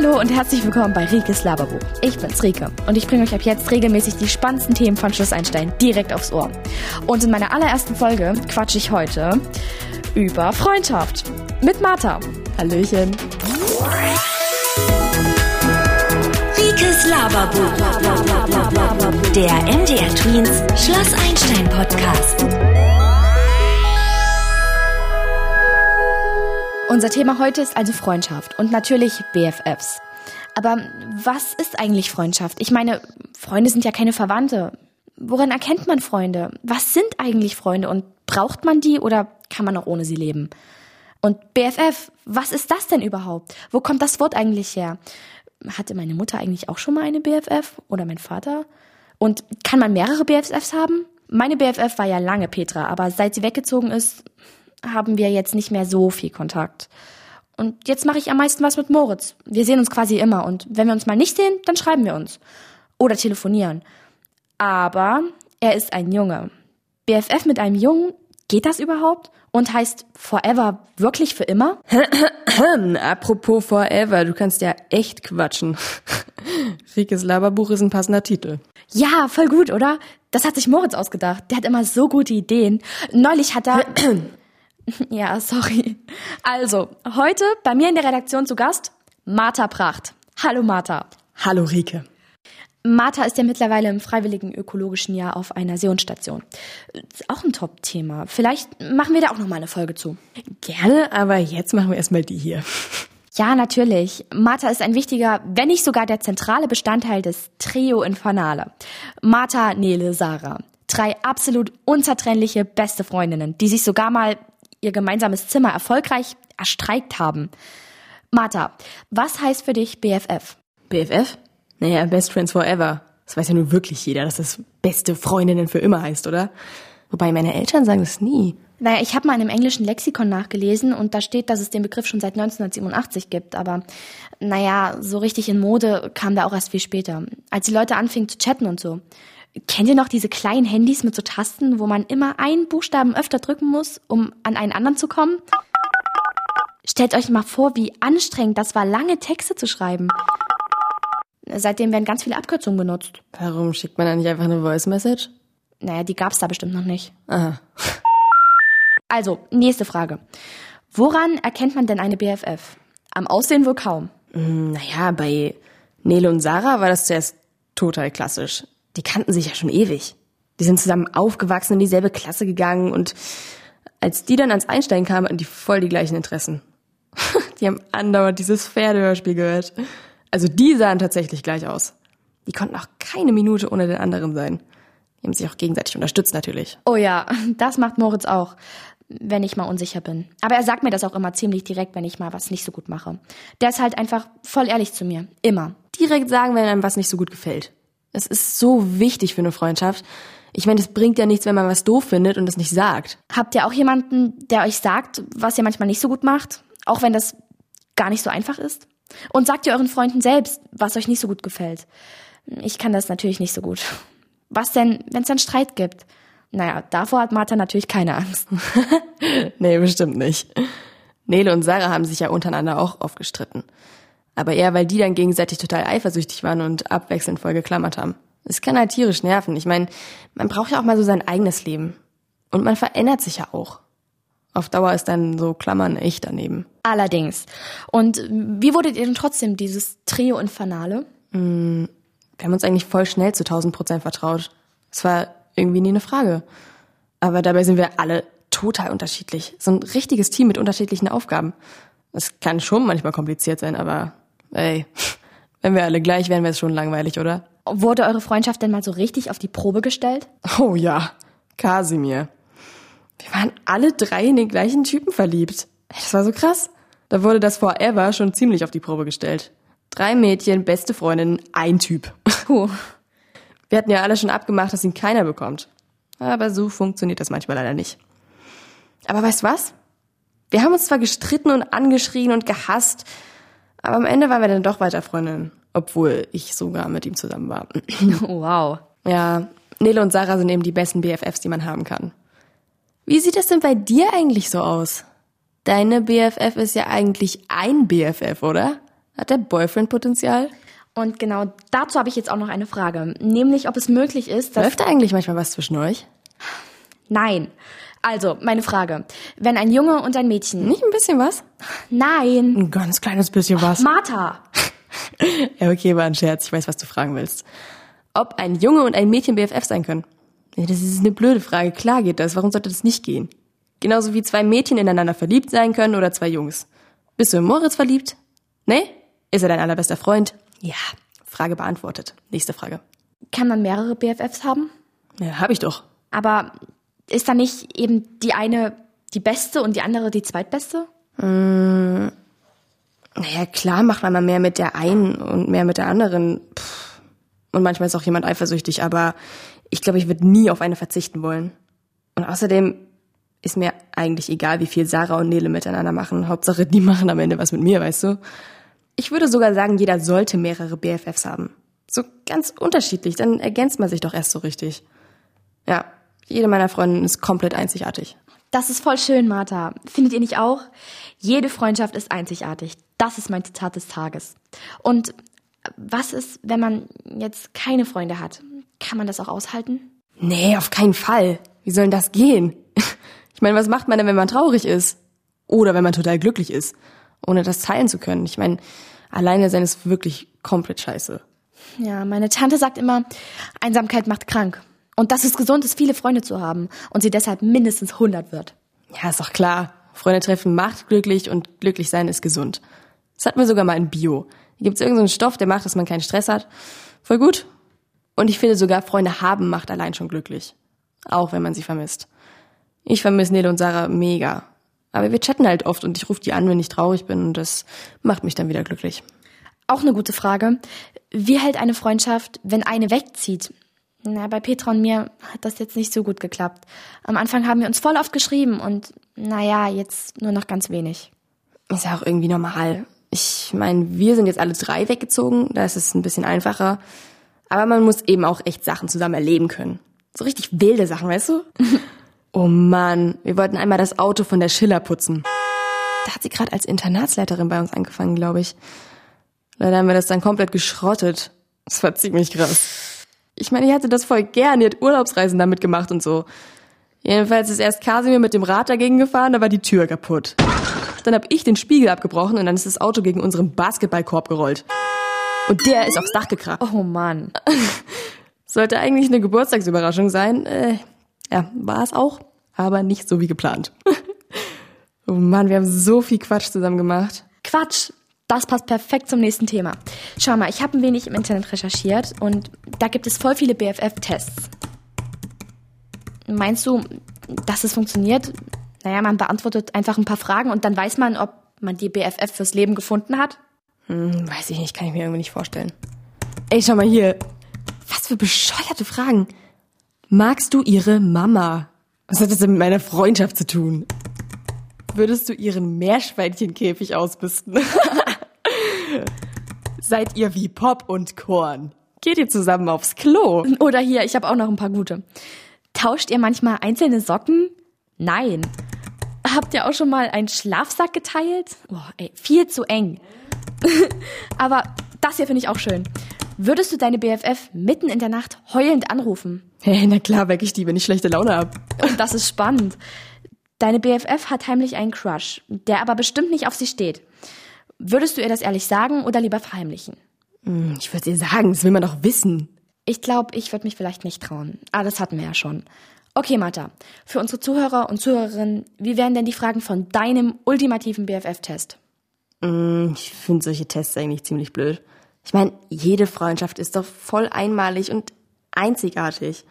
Hallo und herzlich willkommen bei Rikes Laberbuch. Ich bin's Rike und ich bringe euch ab jetzt regelmäßig die spannendsten Themen von Schloss Einstein direkt aufs Ohr. Und in meiner allerersten Folge quatsche ich heute über Freundschaft mit Martha. Hallöchen. Rikes Laberbuch. Der MDR Tweens Schloss Einstein Podcast. Unser Thema heute ist also Freundschaft und natürlich BFFs. Aber was ist eigentlich Freundschaft? Ich meine, Freunde sind ja keine Verwandte. Woran erkennt man Freunde? Was sind eigentlich Freunde und braucht man die oder kann man auch ohne sie leben? Und BFF, was ist das denn überhaupt? Wo kommt das Wort eigentlich her? Hatte meine Mutter eigentlich auch schon mal eine BFF oder mein Vater? Und kann man mehrere BFFs haben? Meine BFF war ja lange Petra, aber seit sie weggezogen ist, haben wir jetzt nicht mehr so viel Kontakt. Und jetzt mache ich am meisten was mit Moritz. Wir sehen uns quasi immer und wenn wir uns mal nicht sehen, dann schreiben wir uns. Oder telefonieren. Aber er ist ein Junge. BFF mit einem Jungen, geht das überhaupt? Und heißt Forever wirklich für immer? Apropos Forever, du kannst ja echt quatschen. Rikes Laberbuch ist ein passender Titel. Ja, voll gut, oder? Das hat sich Moritz ausgedacht. Der hat immer so gute Ideen. Neulich hat er... Ja, sorry. Also, heute bei mir in der Redaktion zu Gast Martha Pracht. Hallo Martha. Hallo Rike. Martha ist ja mittlerweile im freiwilligen ökologischen Jahr auf einer Seonstation. Ist auch ein Top-Thema. Vielleicht machen wir da auch noch mal eine Folge zu. Gerne, aber jetzt machen wir erstmal die hier. Ja, natürlich. Martha ist ein wichtiger, wenn nicht sogar der zentrale Bestandteil des Trio Infernale. Martha, Nele, Sarah. Drei absolut unzertrennliche beste Freundinnen, die sich sogar mal ihr gemeinsames Zimmer erfolgreich erstreikt haben. Martha, was heißt für dich BFF? BFF? Naja, Best Friends Forever. Das weiß ja nur wirklich jeder, dass das beste Freundinnen für immer heißt, oder? Wobei meine Eltern sagen das nie. Naja, ich habe mal in einem englischen Lexikon nachgelesen und da steht, dass es den Begriff schon seit 1987 gibt. Aber naja, so richtig in Mode kam da auch erst viel später. Als die Leute anfingen zu chatten und so. Kennt ihr noch diese kleinen Handys mit so Tasten, wo man immer einen Buchstaben öfter drücken muss, um an einen anderen zu kommen? Stellt euch mal vor, wie anstrengend das war, lange Texte zu schreiben. Seitdem werden ganz viele Abkürzungen benutzt. Warum schickt man da nicht einfach eine Voice Message? Naja, die gab's da bestimmt noch nicht. Aha. Also, nächste Frage. Woran erkennt man denn eine BFF? Am Aussehen wohl kaum. Hm, naja, bei Nele und Sarah war das zuerst total klassisch. Die kannten sich ja schon ewig. Die sind zusammen aufgewachsen, in dieselbe Klasse gegangen und als die dann ans Einstein kamen, hatten die voll die gleichen Interessen. die haben andauernd dieses Pferdehörspiel gehört. Also die sahen tatsächlich gleich aus. Die konnten auch keine Minute ohne den anderen sein. Die haben sich auch gegenseitig unterstützt natürlich. Oh ja, das macht Moritz auch, wenn ich mal unsicher bin. Aber er sagt mir das auch immer ziemlich direkt, wenn ich mal was nicht so gut mache. Der ist halt einfach voll ehrlich zu mir. Immer. Direkt sagen, wenn einem was nicht so gut gefällt. Es ist so wichtig für eine Freundschaft. Ich meine, es bringt ja nichts, wenn man was doof findet und es nicht sagt. Habt ihr auch jemanden, der euch sagt, was ihr manchmal nicht so gut macht? Auch wenn das gar nicht so einfach ist? Und sagt ihr euren Freunden selbst, was euch nicht so gut gefällt? Ich kann das natürlich nicht so gut. Was denn, wenn es dann Streit gibt? Naja, davor hat Martha natürlich keine Angst. nee, bestimmt nicht. Nele und Sarah haben sich ja untereinander auch oft gestritten. Aber eher, weil die dann gegenseitig total eifersüchtig waren und abwechselnd voll geklammert haben. Es kann halt tierisch nerven. Ich meine, man braucht ja auch mal so sein eigenes Leben. Und man verändert sich ja auch. Auf Dauer ist dann so Klammern echt daneben. Allerdings. Und wie wurdet ihr denn trotzdem dieses Trio Infernale? Mm, wir haben uns eigentlich voll schnell zu 1000 Prozent vertraut. Es war irgendwie nie eine Frage. Aber dabei sind wir alle total unterschiedlich. So ein richtiges Team mit unterschiedlichen Aufgaben. Es kann schon manchmal kompliziert sein, aber ey, wenn wir alle gleich wären, wäre es schon langweilig, oder? Wurde eure Freundschaft denn mal so richtig auf die Probe gestellt? Oh ja, Kasimir. Wir waren alle drei in den gleichen Typen verliebt. Das war so krass. Da wurde das Forever schon ziemlich auf die Probe gestellt. Drei Mädchen, beste Freundinnen, ein Typ. Puh. Wir hatten ja alle schon abgemacht, dass ihn keiner bekommt. Aber so funktioniert das manchmal leider nicht. Aber weißt was? Wir haben uns zwar gestritten und angeschrien und gehasst, aber am Ende waren wir dann doch weiter Freundinnen. Obwohl ich sogar mit ihm zusammen war. Wow. Ja, Nele und Sarah sind eben die besten BFFs, die man haben kann. Wie sieht es denn bei dir eigentlich so aus? Deine BFF ist ja eigentlich ein BFF, oder? Hat der Boyfriend Potenzial? Und genau dazu habe ich jetzt auch noch eine Frage. Nämlich, ob es möglich ist, dass... Läuft da eigentlich manchmal was zwischen euch? Nein. Also, meine Frage. Wenn ein Junge und ein Mädchen... Nicht ein bisschen was? Nein. Ein ganz kleines bisschen was. Martha. Ja, okay, war ein Scherz. Ich weiß, was du fragen willst. Ob ein Junge und ein Mädchen BFF sein können? Ja, das ist eine blöde Frage. Klar geht das. Warum sollte das nicht gehen? Genauso wie zwei Mädchen ineinander verliebt sein können oder zwei Jungs. Bist du in Moritz verliebt? Nee? Ist er dein allerbester Freund? Ja. Frage beantwortet. Nächste Frage. Kann man mehrere BFFs haben? Ja, hab ich doch. Aber ist da nicht eben die eine die beste und die andere die zweitbeste? Naja, klar macht man mal mehr mit der einen und mehr mit der anderen. Und manchmal ist auch jemand eifersüchtig, aber ich glaube, ich würde nie auf eine verzichten wollen. Und außerdem ist mir eigentlich egal, wie viel Sarah und Nele miteinander machen. Hauptsache, die machen am Ende was mit mir, weißt du? Ich würde sogar sagen, jeder sollte mehrere BFFs haben. So ganz unterschiedlich, dann ergänzt man sich doch erst so richtig. Ja, jede meiner Freundinnen ist komplett einzigartig. Das ist voll schön, Martha. Findet ihr nicht auch? Jede Freundschaft ist einzigartig. Das ist mein Zitat des Tages. Und was ist, wenn man jetzt keine Freunde hat? Kann man das auch aushalten? Nee, auf keinen Fall. Wie soll denn das gehen? Ich meine, was macht man denn, wenn man traurig ist? Oder wenn man total glücklich ist, ohne das teilen zu können? Ich meine, alleine sein ist wirklich komplett scheiße. Ja, meine Tante sagt immer, Einsamkeit macht krank. Und dass es gesund ist, viele Freunde zu haben und sie deshalb mindestens 100 wird. Ja, ist doch klar. Freunde treffen macht glücklich und glücklich sein ist gesund. Das hatten wir sogar mal in Bio. Hier gibt's irgendeinen Stoff, der macht, dass man keinen Stress hat. Voll gut. Und ich finde sogar, Freunde haben macht allein schon glücklich. Auch wenn man sie vermisst. Ich vermisse Nele und Sarah mega. Aber wir chatten halt oft und ich rufe die an, wenn ich traurig bin und das macht mich dann wieder glücklich. Auch eine gute Frage. Wie hält eine Freundschaft, wenn eine wegzieht? Na, bei Petra und mir hat das jetzt nicht so gut geklappt. Am Anfang haben wir uns voll oft geschrieben und naja, jetzt nur noch ganz wenig. Ist ja auch irgendwie normal. Ich meine, wir sind jetzt alle drei weggezogen, da ist es ein bisschen einfacher. Aber man muss eben auch echt Sachen zusammen erleben können. So richtig wilde Sachen, weißt du? oh Mann, wir wollten einmal das Auto von der Schiller putzen. Da hat sie gerade als Internatsleiterin bei uns angefangen, glaube ich. Leider haben wir das dann komplett geschrottet. Das war ziemlich krass. Ich meine, ich hatte das voll gern. Die hat Urlaubsreisen damit gemacht und so. Jedenfalls ist erst Kasimir mit dem Rad dagegen gefahren, da war die Tür kaputt. Dann hab ich den Spiegel abgebrochen und dann ist das Auto gegen unseren Basketballkorb gerollt. Und der ist aufs Dach gekracht. Oh Mann. Sollte eigentlich eine Geburtstagsüberraschung sein. Äh, ja, war es auch, aber nicht so wie geplant. oh Mann, wir haben so viel Quatsch zusammen gemacht. Quatsch. Das passt perfekt zum nächsten Thema. Schau mal, ich habe ein wenig im Internet recherchiert und da gibt es voll viele BFF-Tests. Meinst du, dass es funktioniert? Naja, man beantwortet einfach ein paar Fragen und dann weiß man, ob man die BFF fürs Leben gefunden hat. Hm, weiß ich nicht, kann ich mir irgendwie nicht vorstellen. Ey, schau mal hier. Was für bescheuerte Fragen. Magst du ihre Mama? Was hat das denn mit meiner Freundschaft zu tun? Würdest du ihren Meerschweinchenkäfig ausbüsten? Seid ihr wie Pop und Korn? Geht ihr zusammen aufs Klo? Oder hier, ich habe auch noch ein paar gute. Tauscht ihr manchmal einzelne Socken? Nein. Habt ihr auch schon mal einen Schlafsack geteilt? Boah, ey, viel zu eng. Aber das hier finde ich auch schön. Würdest du deine BFF mitten in der Nacht heulend anrufen? Hey, na klar, weck ich die, wenn ich schlechte Laune hab. Und das ist spannend. Deine BFF hat heimlich einen Crush, der aber bestimmt nicht auf sie steht. Würdest du ihr das ehrlich sagen oder lieber verheimlichen? Hm, Ich würde ihr sagen, das will man doch wissen. Ich glaube, ich würde mich vielleicht nicht trauen. Ah, das hatten wir ja schon. Okay, Martha. Für unsere Zuhörer und Zuhörerinnen, wie wären denn die Fragen von deinem ultimativen BFF-Test? Hm, Ich finde solche Tests eigentlich ziemlich blöd. Ich meine, jede Freundschaft ist doch voll einmalig und einzigartig.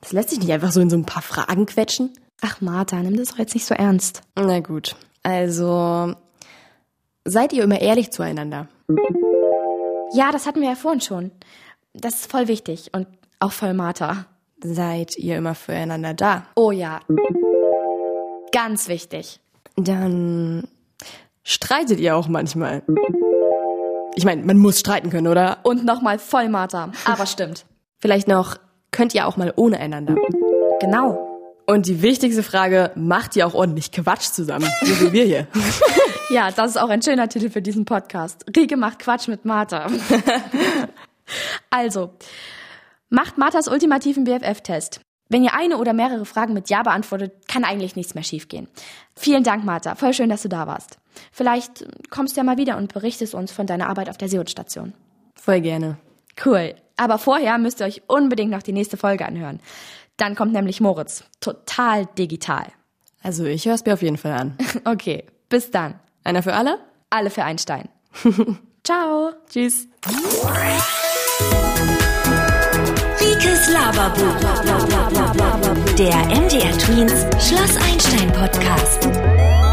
Das lässt sich nicht einfach so in so ein paar Fragen quetschen. Ach, Martha, nimm das doch jetzt nicht so ernst. Na gut, also seid ihr immer ehrlich zueinander? Ja, das hatten wir ja vorhin schon. Das ist voll wichtig und auch voll Martha. Seid ihr immer füreinander da? Oh ja. Ganz wichtig. Dann streitet ihr auch manchmal. Ich meine, man muss streiten können, oder? Und nochmal voll Martha. Aber stimmt. Vielleicht noch, könnt ihr auch mal ohne einander. Genau. Und die wichtigste Frage, macht ihr auch ordentlich Quatsch zusammen, so wie wir hier? Ja, das ist auch ein schöner Titel für diesen Podcast. Rieke macht Quatsch mit Martha. also, macht Marthas ultimativen BFF-Test. Wenn ihr eine oder mehrere Fragen mit Ja beantwortet, kann eigentlich nichts mehr schiefgehen. Vielen Dank, Martha. Voll schön, dass du da warst. Vielleicht kommst du ja mal wieder und berichtest uns von deiner Arbeit auf der Seehundstation. Voll gerne. Cool. Aber vorher müsst ihr euch unbedingt noch die nächste Folge anhören. Dann kommt nämlich Moritz. Total digital. Also ich höre es mir auf jeden Fall an. Okay, bis dann. Einer für alle? Alle für Einstein. Ciao. Tschüss. Rikes Laberbuch. Der MDR Tweens Schloss Einstein Podcast.